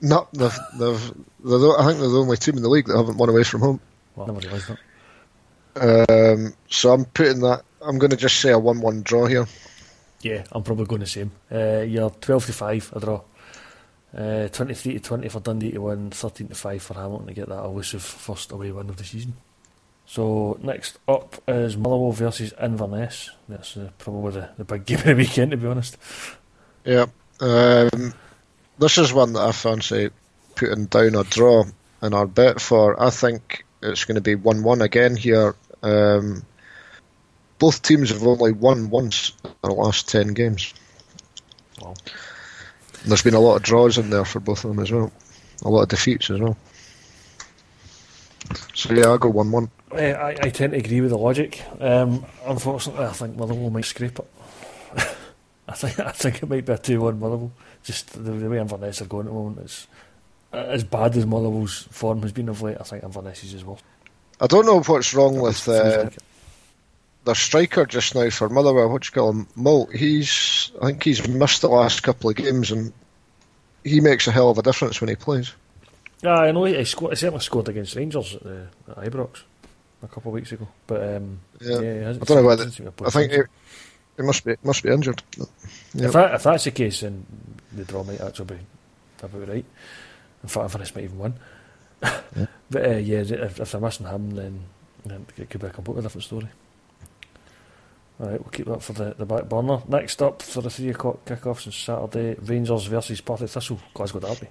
No, they've, they've, they're, I think they're the only team in the league that haven't won away from home. Well, never realised that. Um, so I'm putting that. I'm going to just say a one-one draw here. Yeah, I'm probably going the same. Uh, you're 12 to five a draw. Uh, 23 to 20 for Dundee to win, 13 to 5 for Hamilton to get that elusive first away win of the season. So next up is Motherwell versus Inverness. That's uh, probably the, the big game of the weekend, to be honest. Yeah, um, this is one that I fancy putting down a draw in our bet for. I think it's going to be one-one again here. Um, both teams have only won once in the last ten games. Wow. There's been a lot of draws in there for both of them as well. A lot of defeats as well. So yeah, I'll go one-one. I, I tend to agree with the logic. Um, unfortunately, I think Motherwell might scrape it. I think I think it might be a two-one Motherwell. Just the, the way Inverness are going at the moment, it's as bad as Motherwell's form has been of late. I think Inverness is as well. I don't know what's wrong with uh, like. Their striker just now for Motherwell. What do you call him? Moult. He's I think he's missed the last couple of games, and he makes a hell of a difference when he plays. Yeah, I know he, he, scored, he certainly scored against Rangers at, the, at Ibrox a couple of weeks ago. But um, Yeah. yeah, he hasn't I don't know whether doesn't seem to play I think since. he, he must be must be injured. Yeah. If, that, if that's the case, then the draw might actually be about right. In fact, Inverness might even win. But uh, yeah, if, if they're missing him, then, then it could be a completely different story. All right, we'll keep that for the, the back burner. Next up for the three o'clock kickoffs on Saturday, Rangers versus Partick Thistle, Glasgow Derby.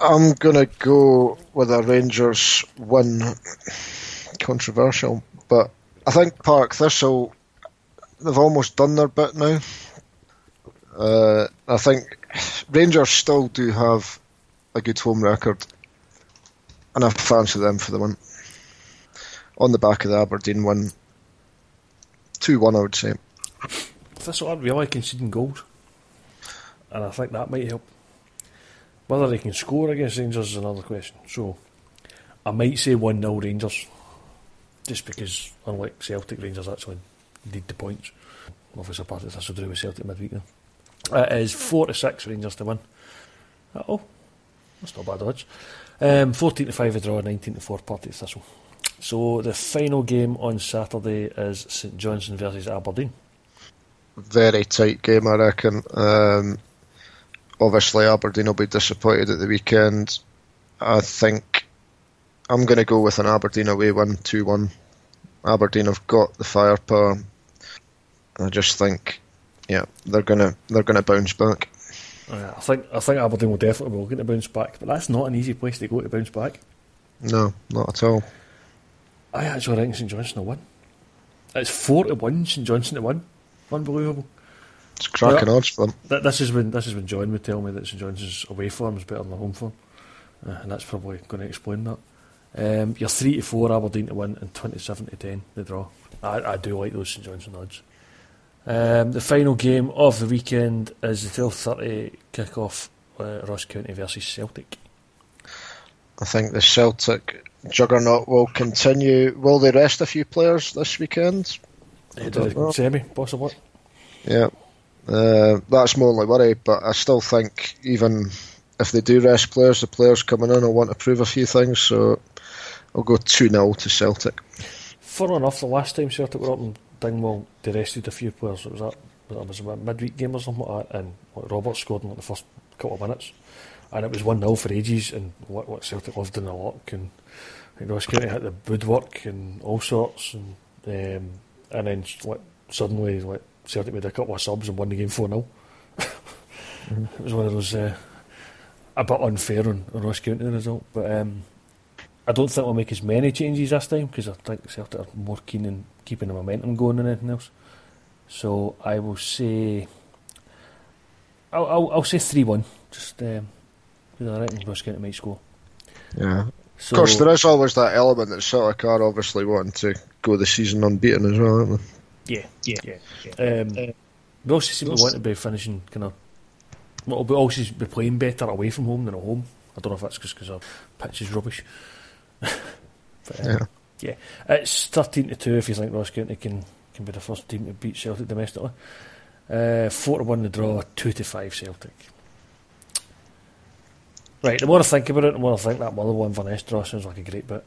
I'm gonna go with a Rangers win. Controversial, but I think Partick Thistle they've almost done their bit now. Uh, I think Rangers still do have a good home record, and I fancy them for the win. On the back of the Aberdeen win, two one, I would say. Thistle aren't really conceding goals, and I think that might help. Whether they can score against Rangers is another question. So, I might say 1 0 Rangers, just because, unlike Celtic, Rangers actually need the points. Obviously, part of this will do with Celtic midweek. Then. It is 4 to 6 Rangers to win. Oh, that's not bad odds. Um, 14 to 5 a draw, 19 to 4 Partick Thistle. So, the final game on Saturday is St Johnstone versus Aberdeen. Very tight game, I reckon. Um, obviously, Aberdeen will be disappointed at the weekend. I think I'm going to go with an Aberdeen away win, 2 1. Aberdeen have got the firepower. I just think, yeah, they're gonna they're gonna bounce back. Uh, I think I think Aberdeen will definitely be looking to bounce back, but that's not an easy place to go to bounce back. No, not at all. I actually think St Johnstone will win. It's four to one St Johnstone to win. Unbelievable. It's cracking odds for them. Th- This is when this is when John would tell me that St Johnstone's away form is better than the home form, uh, and that's probably going to explain that. Um, you're three to four Aberdeen to win and twenty-seven to ten the draw. I, I do like those St Johnstone odds. Um, the final game of the weekend is the twelve thirty kick-off. Uh, Ross County versus Celtic. I think the Celtic juggernaut will continue. Will they rest a few players this weekend? Don't know. semi, possibly. Yeah, uh, that's my only worry. But I still think even if they do rest players, the players coming in will want to prove a few things. So I'll go two 0 to Celtic. Fun enough, the last time Celtic were up in Dingwall, they rested a few players. It was that it was a midweek game or something like that, and like, Robert scored in like, the first couple of minutes, and it was one 0 for ages. And what, what Celtic loved in the lock, and I think Ross County had the woodwork and all sorts, and um, and then like, suddenly like Celtic made a couple of subs and won the game four 0 It was one of those uh, a bit unfair on, on Ross County the result, but. Um, I don't think we'll make as many changes this time because I think Celtic are more keen on keeping the momentum going than anything else. So I will say, I'll, I'll, I'll say three one. Just um, because I reckon Ross County might score. Yeah. So, of course, there is always that element that Celtic are obviously wanting to go the season unbeaten as well, aren't they? yeah, yeah, yeah. Um, we also seem to want to be finishing kind of. Well, we also be playing better away from home than at home. I don't know if that's just because our pitch is rubbish. but, um, Yeah. Yeah, it's thirteen to two if you think Ross County can can be the first team to beat Celtic domestically. Uh, four to one the draw, two to five Celtic. Right, the more I think about it, the more I think that Motherwell Inverness draw sounds like a great bit.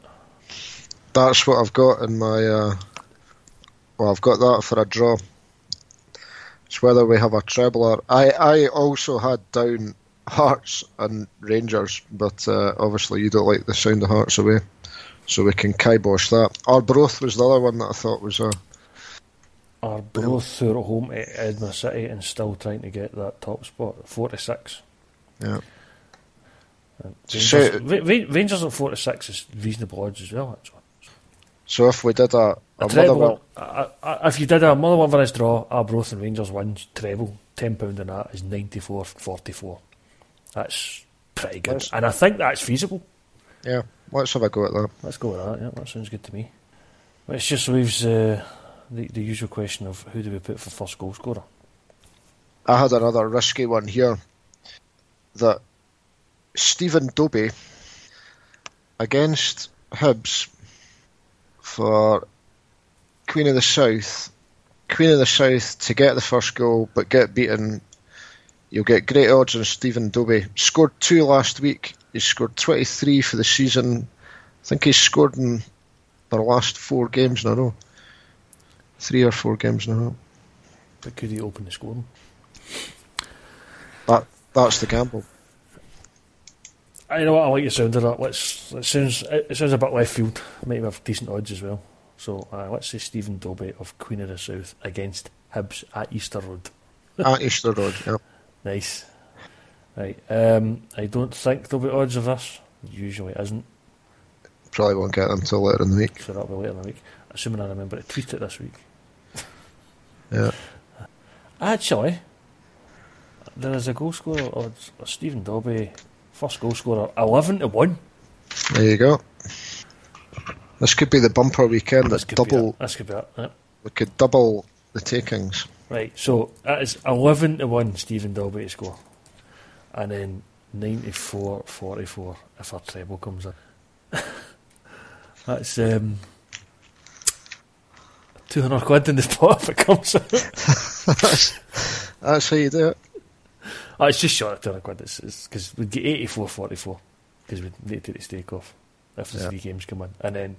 That's what I've got in my. Uh, well, I've got that for a draw. It's whether we have a treble or. I, I also had down Hearts and Rangers, but uh, obviously you don't like the sound of Hearts away, so we can kibosh that. Arbroath was the other one that I thought was a. Arbroath who are at home at Edinburgh City and still trying to get that top spot, 46. Yeah. And So- Rangers, Ra- Ra- Rangers at four to six is reasonable odds as well. Actually. So if we did a, A a treble, uh, uh, if you did a Motherwell Inverness draw, Arbroath and Rangers wins treble, ten pound on that is ninety four forty four. That's pretty good, That's- and I think that's feasible. yeah, let's have a go at that. Let's go with that. Yeah, that sounds good to me. Which just leaves uh, the the usual question of who do we put for first goal scorer? I had another risky one here that Stephen Dobbie against Hibs for Queen of the South. Queen of the South to get the first goal but get beaten. You'll get great odds on Stephen Dobbie. Scored two last week. He scored 23 for the season. I think he's scored in their last four games in a row. Three or four games in a row. But could he open the scoring? That that's the gamble. I know what I like the sound of that. Let's, it sounds it sounds a bit left field. Might have decent odds as well. So uh, let's say Stephen Dobbie of Queen of the South against Hibs at Easter Road. At Easter Road, yeah. Nice. Right. Um, I don't think there'll be odds of this. Usually isn't. Probably won't get them until later in the week. So that'll be later in the week. Assuming I remember to tweet it this week. Yeah. Actually, there is a goal scorer odds. Stephen Dobbie, first goal scorer, eleven to one. There you go. This could be the bumper weekend. This That double. This could be it. yeah. We could double the takings. Right, so that is 11 to 1 Stephen Dobbie to score. And then 94 44 if our treble comes in. That's um, 200 quid in the pot if it comes in. that's, that's how you do it. Oh, it's just short of 200 quid. It's because we'd get 84 44 because we'd need to take the stake off if the Yeah. three games come in. And then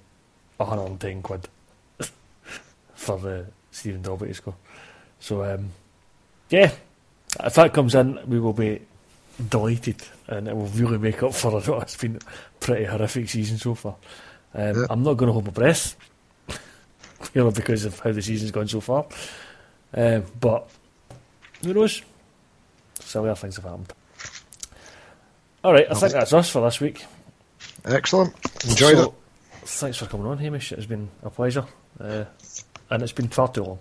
110 quid for the Stephen Dobbie to score. So, um, yeah, if that comes in, we will be delighted and it will really make up for it. It's been a pretty horrific season so far. Um, Yeah. I'm not going to hold my breath, you know, because of how the season's gone so far. Um, but who knows? Sillier things have happened. All right, I think that's us for this week. Excellent. Enjoyed So, it. Thanks for coming on, Hamish. It's been a pleasure. Uh, and it's been far too long.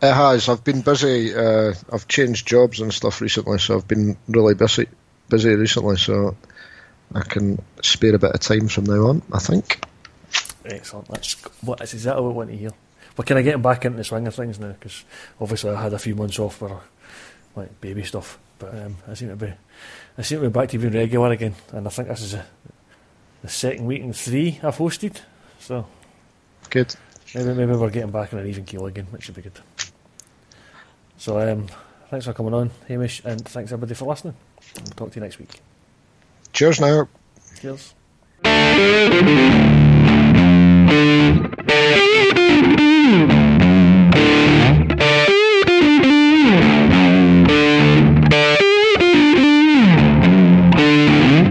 It has. I've been busy. Uh, I've changed jobs and stuff recently, so I've been really busy, busy recently. So I can spare a bit of time from now on. I think. Excellent. That's, what, that's exactly what I want to hear. We're kind of getting back into the swing of things now because obviously I had a few months off for like baby stuff. But um, I seem to be, I seem to be back to being regular again, and I think this is a, the second week in three I've hosted. So good. Maybe maybe we're getting back on an even keel again, which should be good. So um, thanks for coming on, Hamish, and thanks everybody for listening. We'll talk to you next week. Cheers now. Cheers.